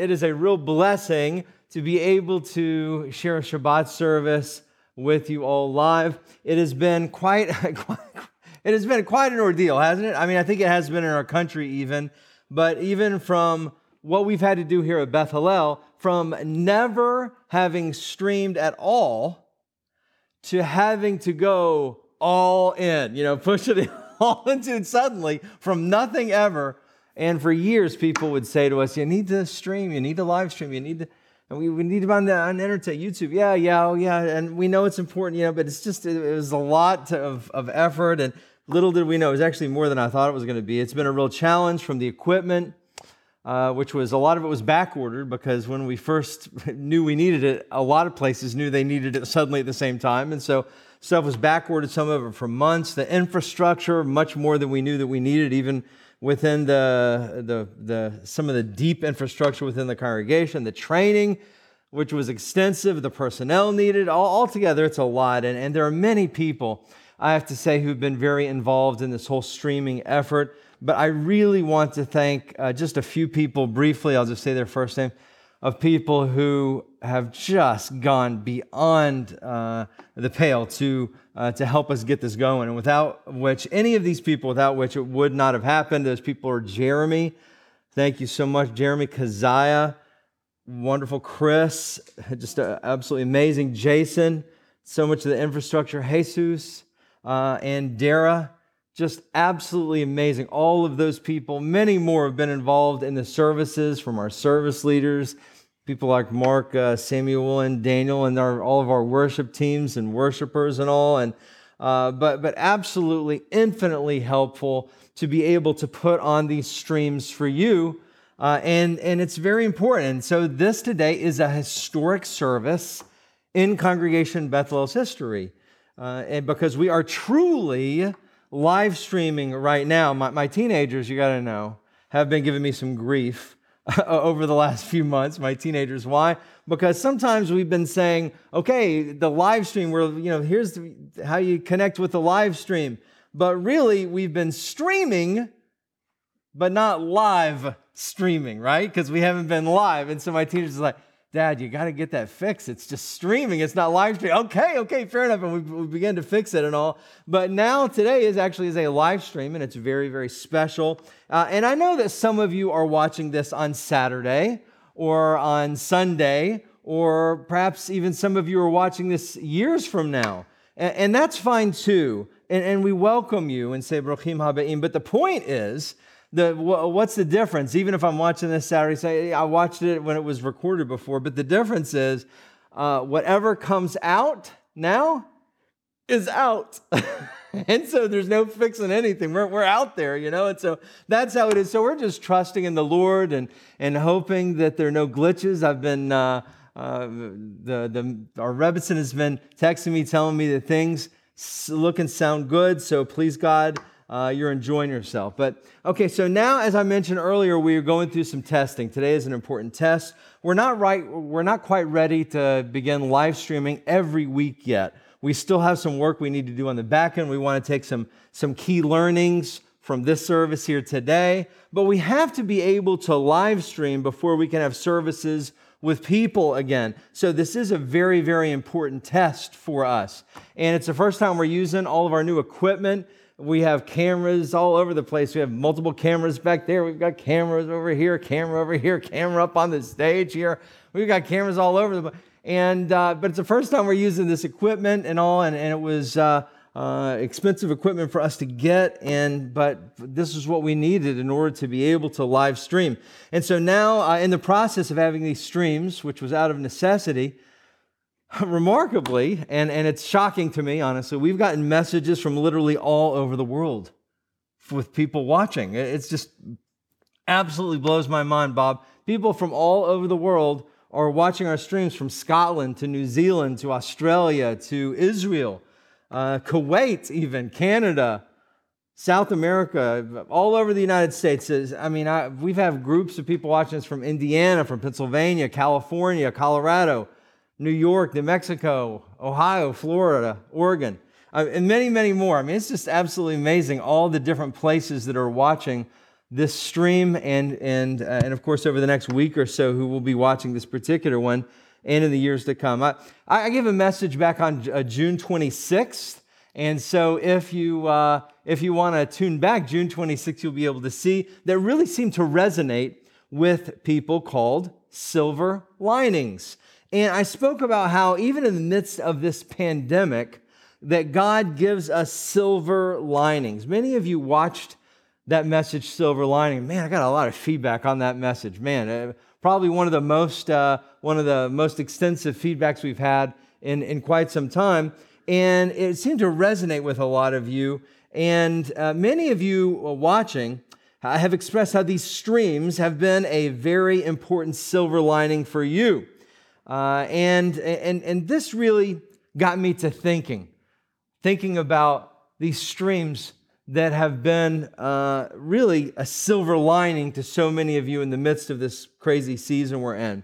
It is a real blessing to be able to share a Shabbat service with you all live. It has been quite, it has been quite an ordeal, hasn't it? I mean, I think it has been in our country even, but even from what we've had to do here at Beth Hallel, from never having streamed at all to having to go all in, you know, push it all into it suddenly from nothing ever. And for years, people would say to us, You need to stream, you need to live stream, you need to. And we, we need to on on internet, YouTube. Yeah, yeah, oh, yeah. And we know it's important, you know, but it's just, it, it was a lot to, of, of effort. And little did we know, it was actually more than I thought it was going to be. It's been a real challenge from the equipment uh, which was a lot of it was back ordered because when we first knew we needed it, a lot of places knew they needed it suddenly at the same time. And so stuff was back ordered, some of it for months. The infrastructure, much more than we knew that we needed, even within the, the, the, some of the deep infrastructure within the congregation, the training, which was extensive, the personnel needed, all, altogether, it's a lot. And, and there are many people, I have to say, who've been very involved in this whole streaming effort but I really want to thank uh, just a few people briefly. I'll just say their first name of people who have just gone beyond uh, the pale to, uh, to help us get this going, and without which, any of these people, without which it would not have happened. Those people are Jeremy. Thank you so much, Jeremy Keziah. Wonderful Chris, just uh, absolutely amazing. Jason, so much of the infrastructure. Jesus uh, and Dara just absolutely amazing. All of those people, many more have been involved in the services from our service leaders, people like Mark, uh, Samuel, and Daniel, and our, all of our worship teams and worshipers and all. And uh, but but absolutely infinitely helpful to be able to put on these streams for you. Uh, and, and it's very important. And so, this today is a historic service in Congregation Bethel's history. Uh, and because we are truly live streaming right now. My, my teenagers, you got to know, have been giving me some grief over the last few months. My teenagers, why? Because sometimes we've been saying, okay, the live stream, where you know, here's how you connect with the live stream. But really, we've been streaming, but not live streaming, right? Because we haven't been live. And so my teenagers are like, Dad, you got to get that fixed. It's just streaming. It's not live streaming. Okay, okay, fair enough. And we, we began to fix it and all. But now today is actually is a live stream, and it's very, very special. Uh, and I know that some of you are watching this on Saturday or on Sunday, or perhaps even some of you are watching this years from now. And, and that's fine too. And, and we welcome you and say, Brachim Habeim. But the point is, the, what's the difference? Even if I'm watching this Saturday, say I watched it when it was recorded before, but the difference is uh, whatever comes out now is out. and so there's no fixing anything. We're, we're out there, you know? And so that's how it is. So we're just trusting in the Lord and, and hoping that there are no glitches. I've been, uh, uh, the, the, our Rebbetzin has been texting me, telling me that things look and sound good. So please, God, uh, you're enjoying yourself. But okay, so now, as I mentioned earlier, we are going through some testing. Today is an important test. We're not right. We're not quite ready to begin live streaming every week yet. We still have some work we need to do on the back end. We want to take some some key learnings from this service here today, but we have to be able to live stream before we can have services with people again. So, this is a very, very important test for us. And it's the first time we're using all of our new equipment we have cameras all over the place. We have multiple cameras back there. We've got cameras over here, camera over here, camera up on the stage here. We've got cameras all over the place. And, uh, but it's the first time we're using this equipment and all, and, and it was uh, uh, expensive equipment for us to get, and, but this is what we needed in order to be able to live stream. And so now, uh, in the process of having these streams, which was out of necessity, remarkably, and, and it's shocking to me, honestly, we've gotten messages from literally all over the world with people watching. It's just absolutely blows my mind, Bob. People from all over the world are watching our streams from Scotland to New Zealand to Australia to Israel, uh, Kuwait, even Canada, South America, all over the United States. I mean, I, we've had groups of people watching us from Indiana, from Pennsylvania, California, Colorado. New York, New Mexico, Ohio, Florida, Oregon, uh, and many, many more. I mean, it's just absolutely amazing all the different places that are watching this stream, and, and, uh, and of course, over the next week or so, who will be watching this particular one and in the years to come. I, I gave a message back on uh, June 26th. And so, if you, uh, if you want to tune back, June 26th, you'll be able to see that really seemed to resonate with people called silver linings. And I spoke about how, even in the midst of this pandemic, that God gives us silver linings. Many of you watched that message, Silver Lining. Man, I got a lot of feedback on that message. Man, uh, probably one of the most, uh, one of the most extensive feedbacks we've had in, in quite some time. And it seemed to resonate with a lot of you. And uh, many of you watching have expressed how these streams have been a very important silver lining for you. Uh, and, and, and this really got me to thinking, thinking about these streams that have been uh, really a silver lining to so many of you in the midst of this crazy season we're in.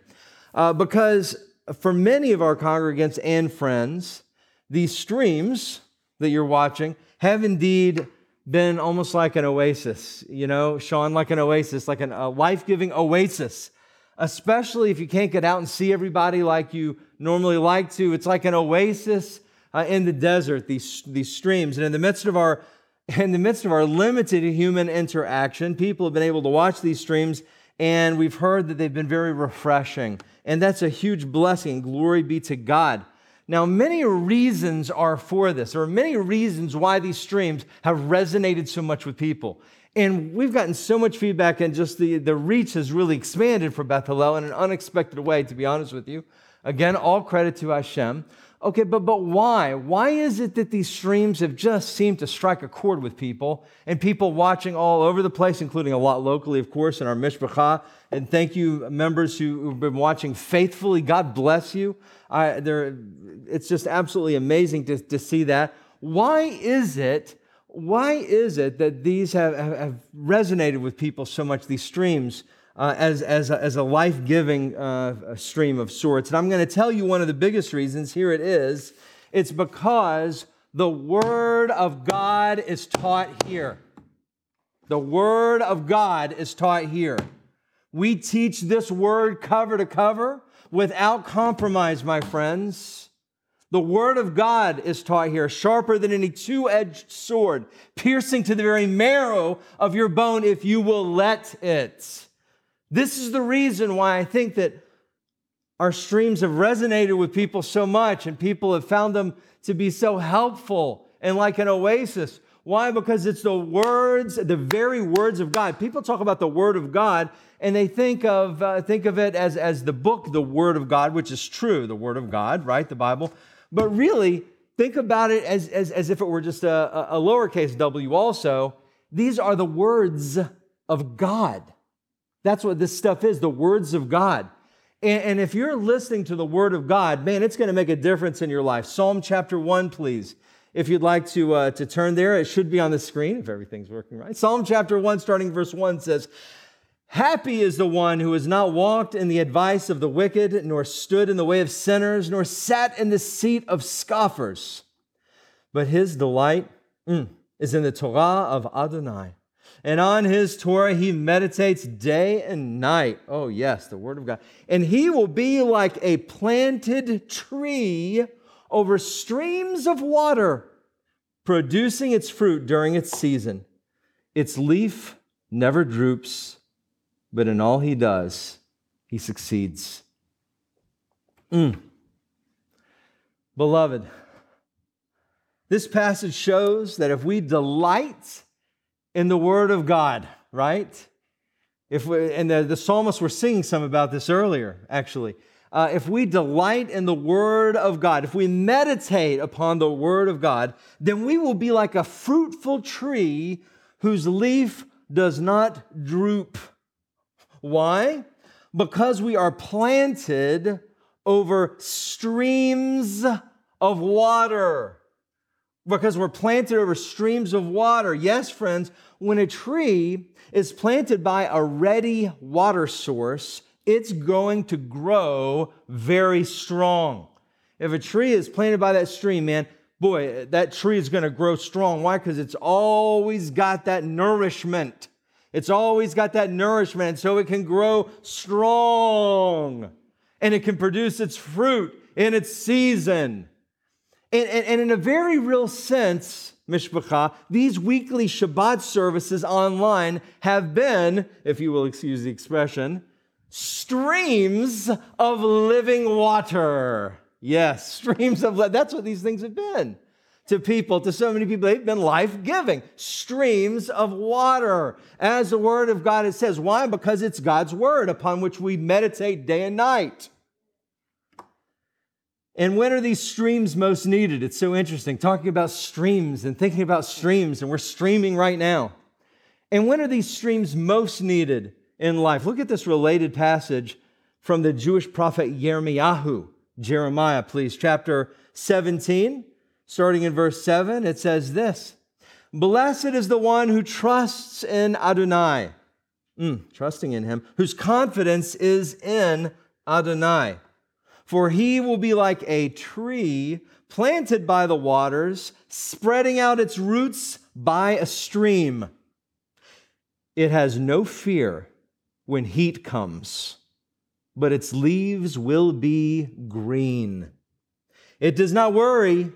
Uh, because for many of our congregants and friends, these streams that you're watching have indeed been almost like an oasis, you know, Sean, like an oasis, like a life giving oasis especially if you can't get out and see everybody like you normally like to. It's like an oasis uh, in the desert, these, these streams. And in the midst of our in the midst of our limited human interaction, people have been able to watch these streams, and we've heard that they've been very refreshing. And that's a huge blessing. Glory be to God. Now, many reasons are for this. There are many reasons why these streams have resonated so much with people. And we've gotten so much feedback, and just the, the reach has really expanded for Beth Hallel in an unexpected way, to be honest with you. Again, all credit to Hashem. Okay, but, but why? Why is it that these streams have just seemed to strike a chord with people and people watching all over the place, including a lot locally, of course, in our Mishpacha? And thank you, members who, have been watching faithfully. God bless you. I, it's just absolutely amazing to, to see that. Why is it why is it that these have, have resonated with people so much, these streams, uh, as, as a, as a life giving uh, stream of sorts? And I'm going to tell you one of the biggest reasons. Here it is it's because the Word of God is taught here. The Word of God is taught here. We teach this Word cover to cover without compromise, my friends. The word of God is taught here, sharper than any two edged sword, piercing to the very marrow of your bone if you will let it. This is the reason why I think that our streams have resonated with people so much and people have found them to be so helpful and like an oasis. Why? Because it's the words, the very words of God. People talk about the Word of God and they think of, uh, think of it as, as the book, the Word of God, which is true, the Word of God, right? The Bible. But really, think about it as, as, as if it were just a, a lowercase w also. These are the words of God. That's what this stuff is the words of God. And, and if you're listening to the word of God, man, it's going to make a difference in your life. Psalm chapter 1, please. If you'd like to, uh, to turn there, it should be on the screen if everything's working right. Psalm chapter 1, starting verse 1 says, Happy is the one who has not walked in the advice of the wicked, nor stood in the way of sinners, nor sat in the seat of scoffers. But his delight mm, is in the Torah of Adonai. And on his Torah he meditates day and night. Oh, yes, the word of God. And he will be like a planted tree over streams of water producing its fruit during its season. Its leaf never droops, but in all he does, he succeeds. Mm. Beloved, this passage shows that if we delight in the Word of God, right? If we, and the, the psalmists were singing some about this earlier, actually. Uh, if we delight in the Word of God, if we meditate upon the Word of God, then we will be like a fruitful tree whose leaf does not droop. Why? Because we are planted over streams of water. Because we're planted over streams of water. Yes, friends, when a tree is planted by a ready water source, it's going to grow very strong. If a tree is planted by that stream, man, boy, that tree is going to grow strong. Why? Because it's always got that nourishment. It's always got that nourishment, so it can grow strong and it can produce its fruit in its season. And, and, and in a very real sense, Mishpacha, these weekly Shabbat services online have been, if you will excuse the expression, streams of living water. Yes, streams of that's what these things have been to people, to so many people. They've been life giving streams of water, as the Word of God it says. Why? Because it's God's Word upon which we meditate day and night. And when are these streams most needed? It's so interesting talking about streams and thinking about streams, and we're streaming right now. And when are these streams most needed in life? Look at this related passage from the Jewish prophet Yirmiyahu. Jeremiah, please, chapter 17, starting in verse 7. It says this Blessed is the one who trusts in Adonai, mm, trusting in him, whose confidence is in Adonai. For he will be like a tree planted by the waters, spreading out its roots by a stream. It has no fear when heat comes, but its leaves will be green. It does not worry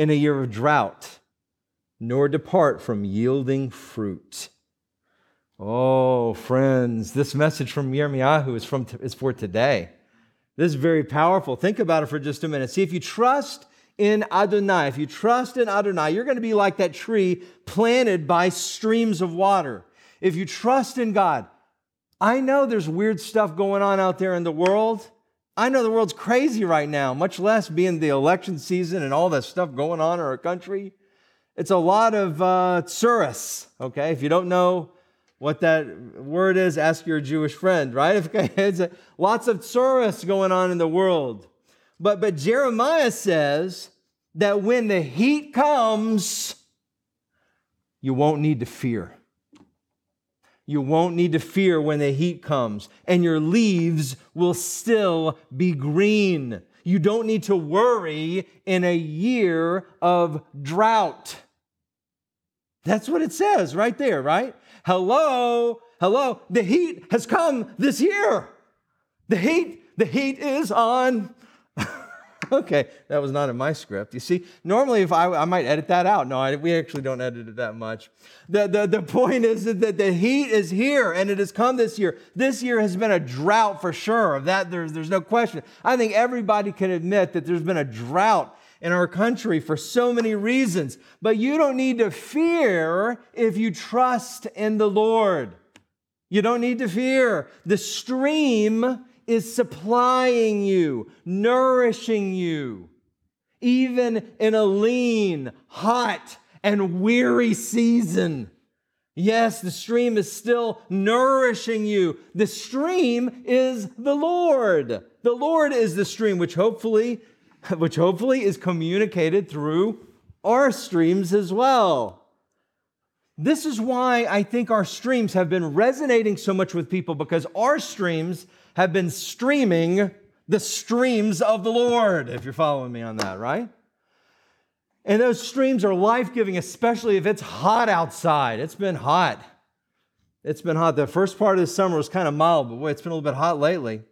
in a year of drought, nor depart from yielding fruit. Oh, friends, this message from Yirmiyahu is, from, is for today. This is very powerful. Think about it for just a minute. See, if you trust in Adonai, if you trust in Adonai, you're going to be like that tree planted by streams of water. If you trust in God, I know there's weird stuff going on out there in the world. I know the world's crazy right now, much less being the election season and all that stuff going on in our country. It's a lot of uh, tsuris, okay? If you don't know what that word is, ask your Jewish friend, right? It's a, lots of tsuris going on in the world. But, but Jeremiah says that when the heat comes, you won't need to fear. You won't need to fear when the heat comes, and your leaves will still be green. You don't need to worry in a year of drought. That's what it says right there, right? Hello, hello, the heat has come this year. The heat, the heat is on. okay, that was not in my script. You see, normally if I, I might edit that out. No, I, we actually don't edit it that much. The, the, the point is that the heat is here and it has come this year. This year has been a drought for sure. Of that, there's, there's no question. I think everybody can admit that there's been a drought in our country for so many reasons. But you don't need to fear if you trust in the Lord. You don't need to fear. The stream is supplying you, nourishing you, even in a lean, hot, and weary season. Yes, the stream is still nourishing you. The stream is the Lord. The Lord is the stream, which hopefully which hopefully is communicated through our streams as well. This is why I think our streams have been resonating so much with people because our streams have been streaming the streams of the Lord, if you're following me on that, right? And those streams are life giving, especially if it's hot outside. It's been hot. It's been hot. The first part of the summer was kind of mild, but boy, it's been a little bit hot lately.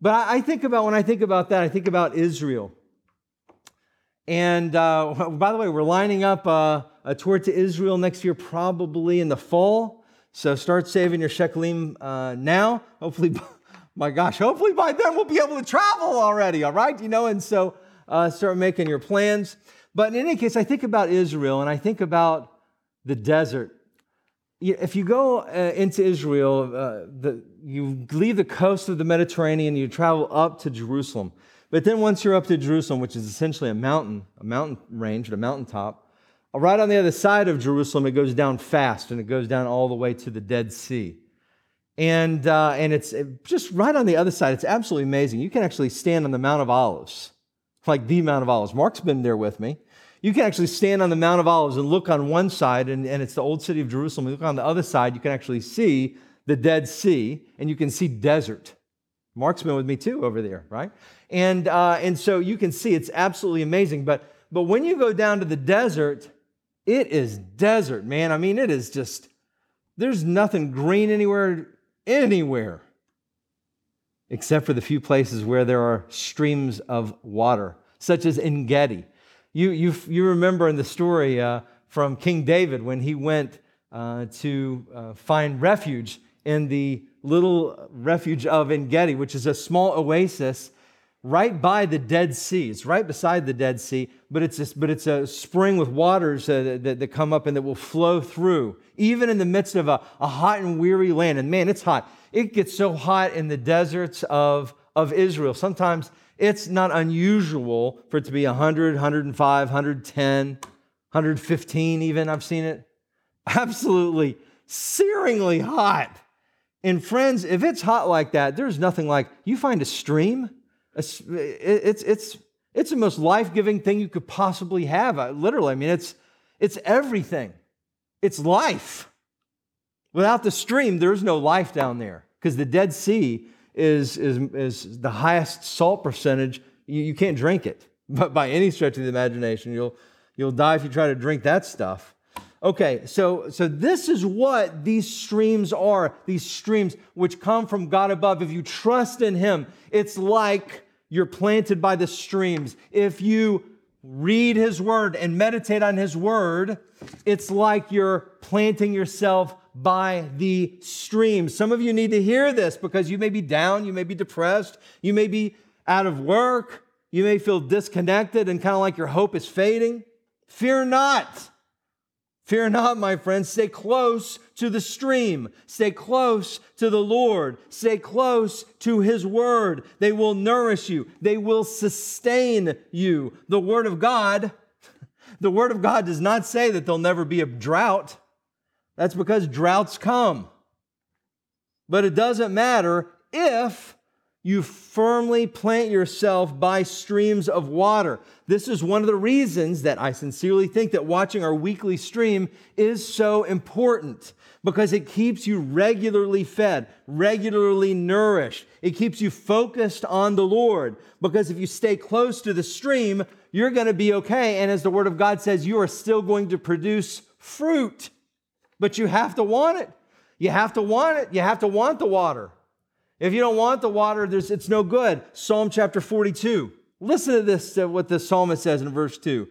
But I think about, when I think about that, I think about Israel. And uh, by the way, we're lining up uh, a tour to Israel next year, probably in the fall. So start saving your shekalim uh, now. Hopefully, my gosh, hopefully by then we'll be able to travel already, all right? You know, and so uh, start making your plans. But in any case, I think about Israel and I think about the desert. If you go uh, into Israel, uh, the, you leave the coast of the Mediterranean, you travel up to Jerusalem. But then once you're up to Jerusalem, which is essentially a mountain, a mountain range, a mountaintop, uh, right on the other side of Jerusalem, it goes down fast and it goes down all the way to the Dead Sea. And, uh, and it's just right on the other side. It's absolutely amazing. You can actually stand on the Mount of Olives, like the Mount of Olives. Mark's been there with me. You can actually stand on the Mount of Olives and look on one side, and, and it's the old city of Jerusalem. You look on the other side, you can actually see the Dead Sea, and you can see desert. Mark's been with me too over there, right? And, uh, and so you can see it's absolutely amazing. But, but when you go down to the desert, it is desert, man. I mean, it is just, there's nothing green anywhere, anywhere, except for the few places where there are streams of water, such as En Gedi. You, you, you remember in the story uh, from King David when he went uh, to uh, find refuge in the little refuge of En Gedi, which is a small oasis right by the Dead Sea. It's right beside the Dead Sea, but it's a, but it's a spring with waters uh, that, that come up and that will flow through, even in the midst of a, a hot and weary land. And man, it's hot. It gets so hot in the deserts of, of Israel. Sometimes it's not unusual for it to be 100, 105, 110, 115 even. I've seen it. Absolutely searingly hot. And friends, if it's hot like that, there's nothing like you find a stream. It's, it's, it's the most life giving thing you could possibly have. Literally, I mean, it's, it's everything, it's life. Without the stream, there's no life down there because the Dead Sea is, is, is the highest salt percentage. You, you can't drink it but by any stretch of the imagination. You'll, you'll die if you try to drink that stuff. Okay, so, so this is what these streams are, these streams which come from God above. If you trust in Him, it's like you're planted by the streams. If you read His Word and meditate on His Word, it's like you're planting yourself by the streams. Some of you need to hear this because you may be down, you may be depressed, you may be out of work, you may feel disconnected and kind of like your hope is fading. Fear not. Fear not, my friends. Stay close to the stream. Stay close to the Lord. Stay close to His Word. They will nourish you, they will sustain you. The Word of God, the Word of God does not say that there'll never be a drought. That's because droughts come. But it doesn't matter if you firmly plant yourself by streams of water. This is one of the reasons that I sincerely think that watching our weekly stream is so important because it keeps you regularly fed, regularly nourished. It keeps you focused on the Lord because if you stay close to the stream, you're going to be okay. And as the Word of God says, you are still going to produce fruit, but you have to want it. You have to want it. You have to want the water. If you don't want the water, it's no good. Psalm chapter 42. Listen to this, to what the psalmist says in verse 2.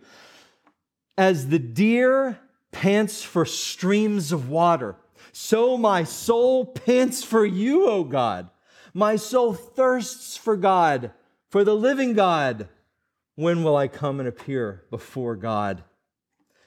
As the deer pants for streams of water, so my soul pants for you, O God. My soul thirsts for God, for the living God. When will I come and appear before God?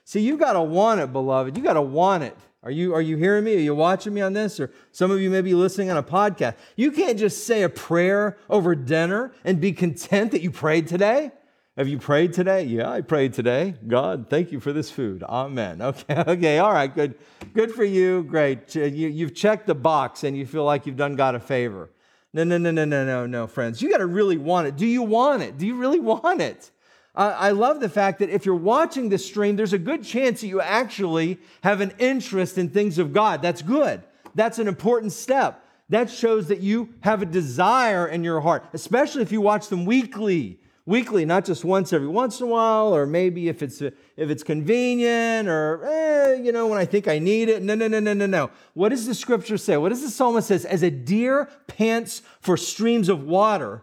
See, you got to want it, beloved. You got to want it. Are you, are you hearing me? Are you watching me on this? Or some of you may be listening on a podcast. You can't just say a prayer over dinner and be content that you prayed today. Have you prayed today? Yeah, I prayed today. God, thank you for this food. Amen. Okay, okay, all right, good. Good for you. Great. You, you've checked the box and you feel like you've done God a favor. No, no, no, no, no, no, no, friends. You got to really want it. Do you want it? Do you really want it? I love the fact that if you're watching this stream, there's a good chance that you actually have an interest in things of God. That's good. That's an important step. That shows that you have a desire in your heart, especially if you watch them weekly. Weekly, not just once every once in a while, or maybe if it's if it's convenient, or eh, you know when I think I need it. No, no, no, no, no, no. What does the scripture say? What does the psalmist says? As a deer pants for streams of water,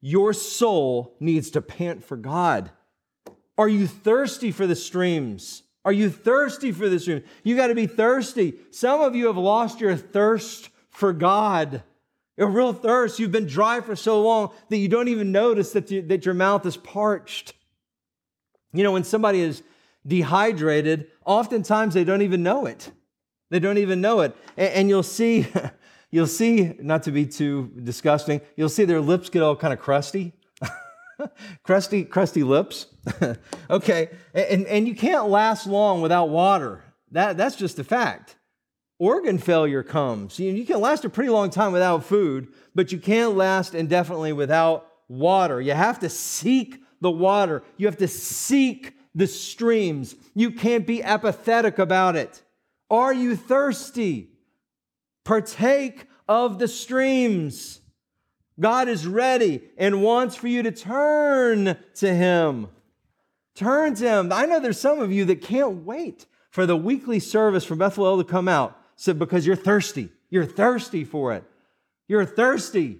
your soul needs to pant for God. Are you thirsty for the streams? Are you thirsty for the streams? You got to be thirsty. Some of you have lost your thirst for God. A real thirst. You've been dry for so long that you don't even notice that, you, that your mouth is parched. You know, when somebody is dehydrated, oftentimes they don't even know it. They don't even know it. And, and you'll see, you'll see, not to be too disgusting, you'll see their lips get all kind of crusty. crusty, crusty lips. okay. And, and you can't last long without water. That, that's just a fact. Organ failure comes. You, you can last a pretty long time without food, but you can't last indefinitely without water. You have to seek the water. You have to seek the streams. You can't be apathetic about it. Are you thirsty? Partake of the streams. God is ready and wants for you to turn to Him. Turn to Him. I know there's some of you that can't wait for the weekly service from Bethel to come out so because you're thirsty. You're thirsty for it. You're thirsty.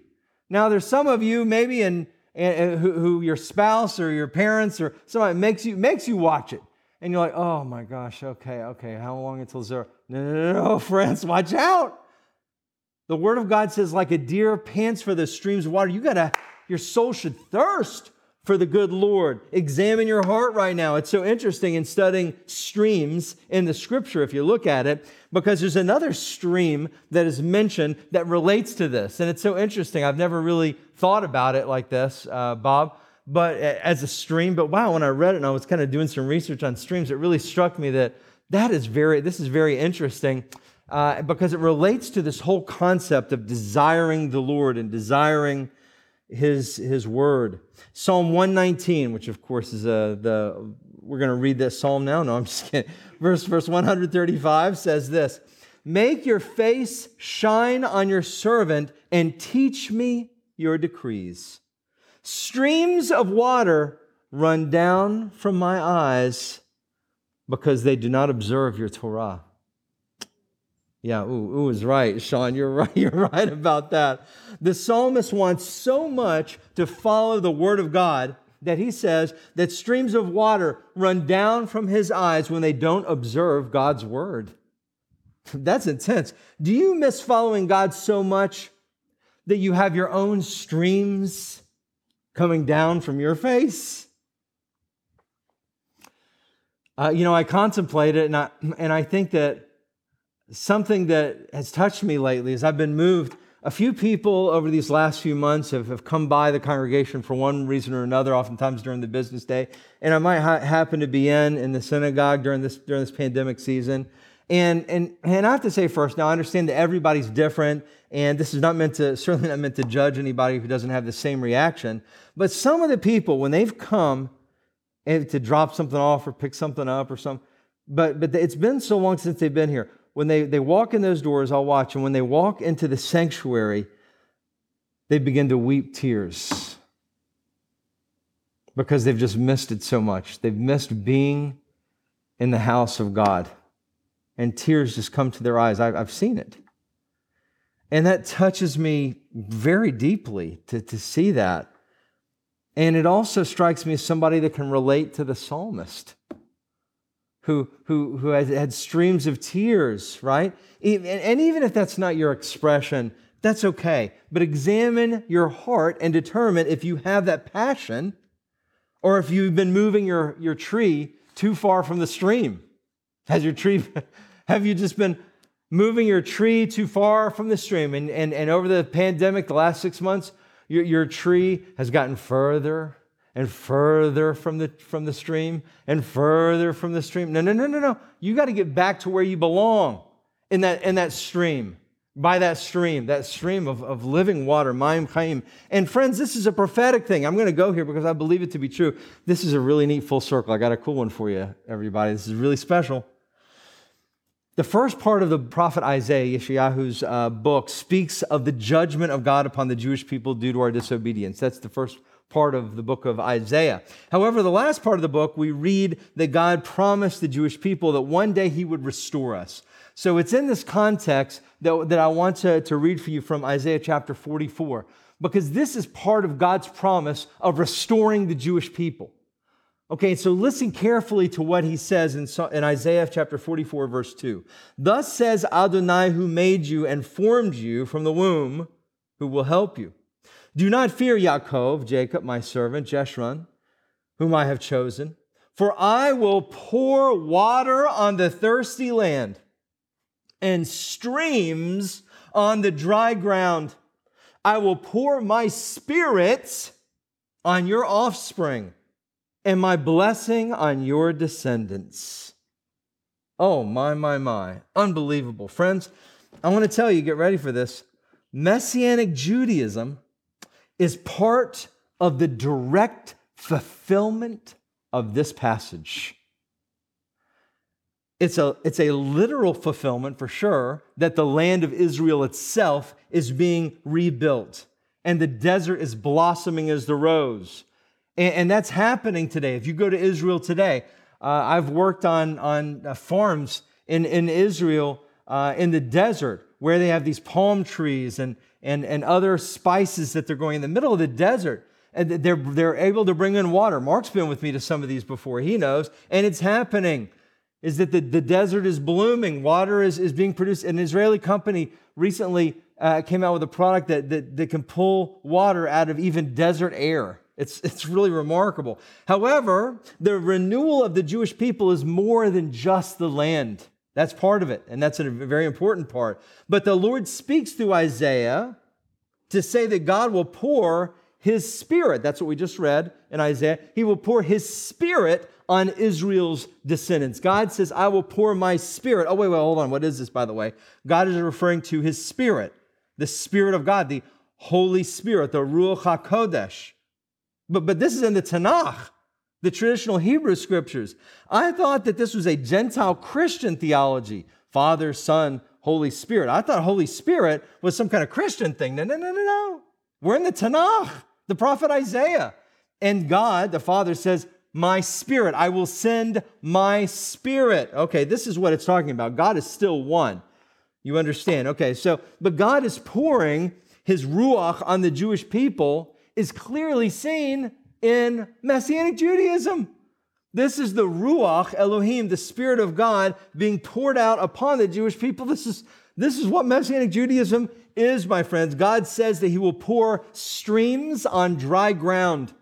Now, there's some of you maybe in, in who, who, your spouse or your parents or somebody makes you makes you watch it, and you're like, oh my gosh, okay, okay, how long until zero? No, no, no, no, friends, watch out. The Word of God says, like a deer pants for the streams of water. You gotta, your soul should thirst for the good Lord. Examine your heart right now. It's so interesting in studying streams in the scripture, if you look at it, because there's another stream that is mentioned that relates to this. And it's so interesting. I've never really thought about it like this, uh, Bob, but as a stream. But wow, when I read it and I was kind of doing some research on streams, it really struck me that that is very, this is very interesting uh, because it relates to this whole concept of desiring the Lord and desiring His, his Word. Psalm 119, which of course is uh, the, we're going to read this psalm now. No, I'm just kidding. Verse, verse 135 says this Make your face shine on your servant and teach me your decrees. Streams of water run down from my eyes because they do not observe your Torah. Yeah, ooh, ooh is right. Sean, you're right. You're right about that. The psalmist wants so much to follow the word of God that he says that streams of water run down from his eyes when they don't observe God's word. That's intense. Do you miss following God so much that you have your own streams coming down from your face? Uh, you know, I contemplate it and I, and I think that something that has touched me lately is I've been moved. A few people over these last few months have, have come by the congregation for one reason or another, oftentimes during the business day. And I might ha- happen to be in in the synagogue during this, during this pandemic season. And, and, and I have to say first, now I understand that everybody's different, and this is not meant to, certainly not meant to judge anybody who doesn't have the same reaction. But some of the people, when they've come to drop something off or pick something up or something, but, but it's been so long since they've been here when they, they walk in those doors, I'll watch, and when they walk into the sanctuary, they begin to weep tears because they've just missed it so much. They've missed being in the house of God. And tears just come to their eyes. I've, I've seen it. And that touches me very deeply to, to see that. And it also strikes me as somebody that can relate to the psalmist who, who, who has had streams of tears, right? And even if that's not your expression, that's okay. But examine your heart and determine if you have that passion or if you've been moving your, your tree too far from the stream. Has your tree, have you just been moving your tree too far from the stream? And, and, and over the pandemic, the last six months, your, your tree has gotten further and further from the, from the stream and further from the stream. No, no, no, no, no. You got to get back to where you belong in that, in that stream, by that stream, that stream of, of living water, Mayim Chaim. And friends, this is a prophetic thing. I'm going to go here because I believe it to be true. This is a really neat full circle. I got a cool one for you, everybody. This is really special. The first part of the prophet Isaiah, Yeshayahu's uh, book, speaks of the judgment of God upon the Jewish people due to our disobedience. That's the first part of the book of Isaiah. However, the last part of the book, we read that God promised the Jewish people that one day he would restore us. So it's in this context that, that I want to, to read for you from Isaiah chapter 44, because this is part of God's promise of restoring the Jewish people. Okay, so listen carefully to what he says in, in Isaiah chapter 44, verse 2. Thus says Adonai, who made you and formed you from the womb, who will help you. Do not fear, Yaakov, Jacob, my servant, Jeshurun, whom I have chosen, for I will pour water on the thirsty land and streams on the dry ground. I will pour my spirit on your offspring and my blessing on your descendants. Oh, my, my, my. Unbelievable. Friends, I want to tell you, get ready for this. Messianic Judaism is part of the direct fulfillment of this passage. It's a, it's a literal fulfillment for sure that the land of Israel itself is being rebuilt and the desert is blossoming as the rose. And, and that's happening today. If you go to Israel today, uh, I've worked on, on uh, farms in, in Israel uh, in the desert where they have these palm trees and, and, and other spices that they're going in the middle of the desert. And they're, they're able to bring in water. Mark's been with me to some of these before, he knows. And it's happening is that the, the desert is blooming, water is, is being produced. An Israeli company recently uh, came out with a product that, that, that can pull water out of even desert air. It's, it's really remarkable. However, the renewal of the Jewish people is more than just the land. That's part of it, and that's a very important part. But the Lord speaks through Isaiah to say that God will pour his spirit. That's what we just read in Isaiah. He will pour his spirit on Israel's descendants. God says, I will pour my spirit. Oh, wait, wait, hold on. What is this, by the way? God is referring to his spirit, the spirit of God, the Holy Spirit, the Ruach HaKodesh. But, but this is in the Tanakh, the traditional Hebrew scriptures. I thought that this was a Gentile Christian theology Father, Son, Holy Spirit. I thought Holy Spirit was some kind of Christian thing. No, no, no, no, no. We're in the Tanakh, the prophet Isaiah. And God, the Father, says, my spirit. I will send my spirit. Okay, this is what it's talking about. God is still one. You understand? Okay, so, but God is pouring his ruach on the Jewish people is clearly seen in Messianic Judaism. This is the ruach Elohim, the spirit of God being poured out upon the Jewish people. This is this is what Messianic Judaism is, my friends. God says that he will pour streams on dry ground.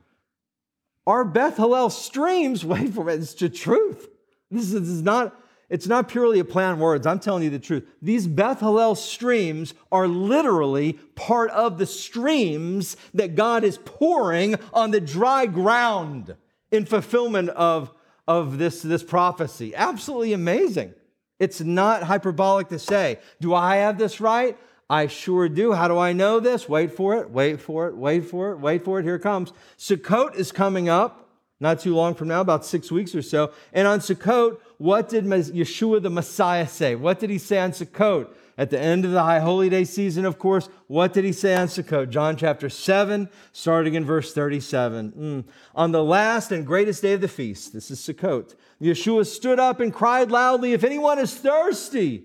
Our Beth Hallel streams, wait for it, it's the truth. This is, this is not, it's not purely a play on words. I'm telling you the truth. These Beth Hallel streams are literally part of the streams that God is pouring on the dry ground in fulfillment of, of this, this prophecy. Absolutely amazing. It's not hyperbolic to say, do I have this right? I sure do. How do I know this? Wait for it, wait for it, wait for it, wait for it. Here it comes. Sukkot is coming up not too long from now, about six weeks or so. And on Sukkot, what did Yeshua the Messiah say? What did he say on Sukkot? At the end of the High Holy Day season, of course, what did he say on Sukkot? John chapter 7, starting in verse 37. Mm. On the last and greatest day of the feast, this is Sukkot, Yeshua stood up and cried loudly, If anyone is thirsty,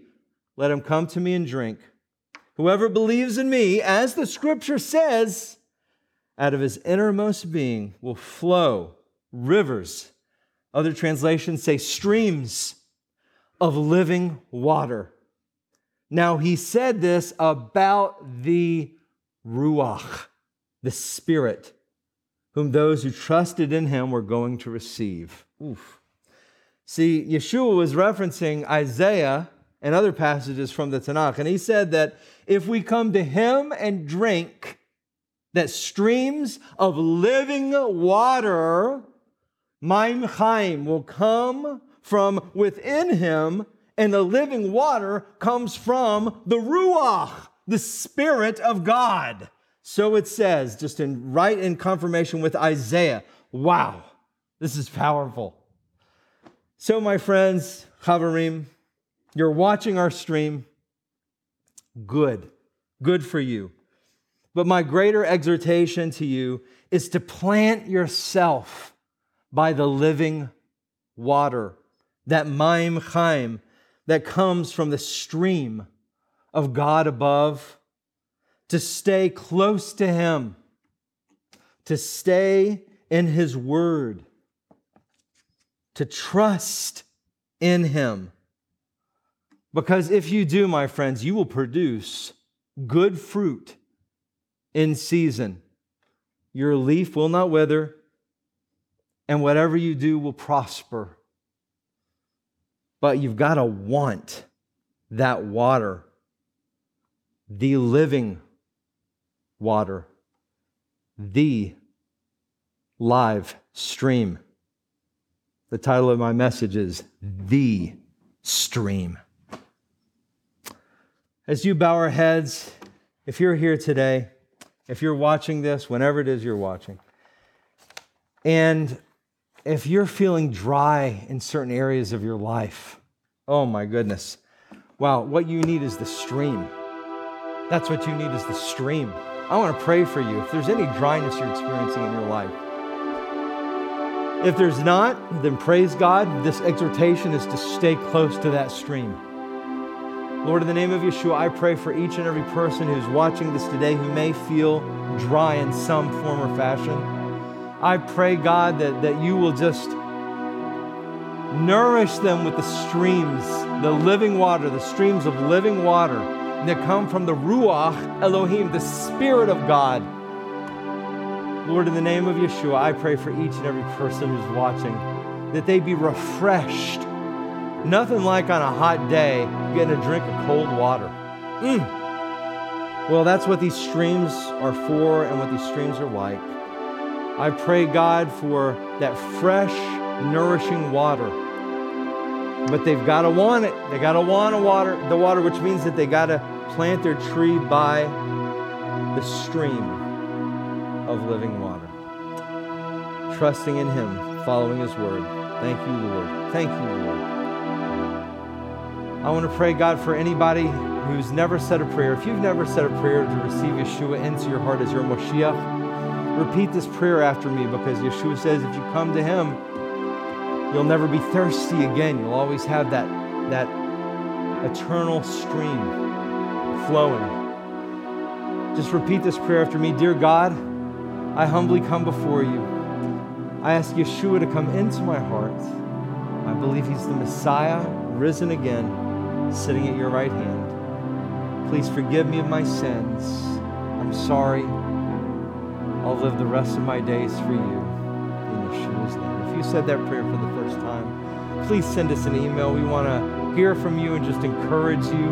let him come to me and drink. Whoever believes in me, as the scripture says, out of his innermost being will flow rivers. Other translations say streams of living water. Now, he said this about the Ruach, the Spirit, whom those who trusted in him were going to receive. Oof. See, Yeshua was referencing Isaiah and other passages from the Tanakh, and he said that if we come to him and drink, that streams of living water, Mayim Chaim, will come from within him, and the living water comes from the Ruach, the Spirit of God. So it says, just in right in confirmation with Isaiah. Wow, this is powerful. So, my friends, Chaverim, you're watching our stream. Good. Good for you. But my greater exhortation to you is to plant yourself by the living water, that Mayim Chaim that comes from the stream of God above, to stay close to Him, to stay in His Word, to trust in Him. Because if you do, my friends, you will produce good fruit in season. Your leaf will not wither, and whatever you do will prosper. But you've got to want that water, the living water, the live stream. The title of my message is The Stream. As you bow our heads, if you're here today, if you're watching this, whenever it is you're watching, and if you're feeling dry in certain areas of your life, oh my goodness, wow, what you need is the stream. That's what you need is the stream. I want to pray for you. If there's any dryness you're experiencing in your life, if there's not, then praise God. This exhortation is to stay close to that stream. Lord, in the name of Yeshua, I pray for each and every person who's watching this today who may feel dry in some form or fashion. I pray, God, that, that you will just nourish them with the streams, the living water, the streams of living water that come from the Ruach Elohim, the Spirit of God. Lord, in the name of Yeshua, I pray for each and every person who's watching that they be refreshed Nothing like on a hot day getting a drink of cold water. Mm. Well, that's what these streams are for and what these streams are like. I pray, God, for that fresh, nourishing water. But they've got to want it. They got to want a water, the water, which means that they got to plant their tree by the stream of living water. Trusting in Him, following His word. Thank you, Lord. Thank you, Lord. I want to pray, God, for anybody who's never said a prayer. If you've never said a prayer to receive Yeshua into your heart as your Moshiach, repeat this prayer after me because Yeshua says if you come to Him, you'll never be thirsty again. You'll always have that, that eternal stream flowing. Just repeat this prayer after me. Dear God, I humbly come before you. I ask Yeshua to come into my heart. I believe He's the Messiah, risen again sitting at your right hand. Please forgive me of my sins. I'm sorry. I'll live the rest of my days for you in Yeshua's name. If you said that prayer for the first time, please send us an email. We want to hear from you and just encourage you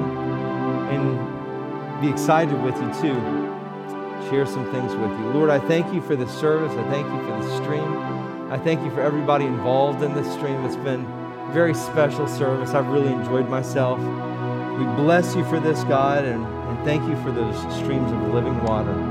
and be excited with you too. Share some things with you. Lord, I thank you for this service. I thank you for the stream. I thank you for everybody involved in this stream. It's been a very special service. I've really enjoyed myself. We bless you for this, God, and, and thank you for those streams of living water.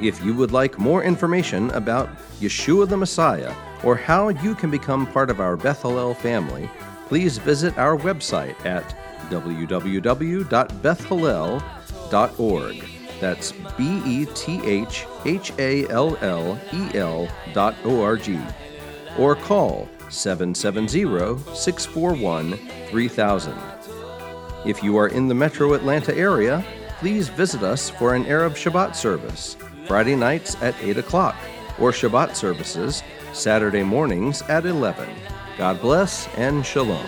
If you would like more information about Yeshua the Messiah or how you can become part of our Beth family, please visit our website at www.bethhallel.org. That's B E T H H A L L E L dot O R G. Or call 770 641 3000. If you are in the metro Atlanta area, please visit us for an Erev Shabbat service, Friday nights at 8 o'clock, or Shabbat services, Saturday mornings at 11. God bless and shalom.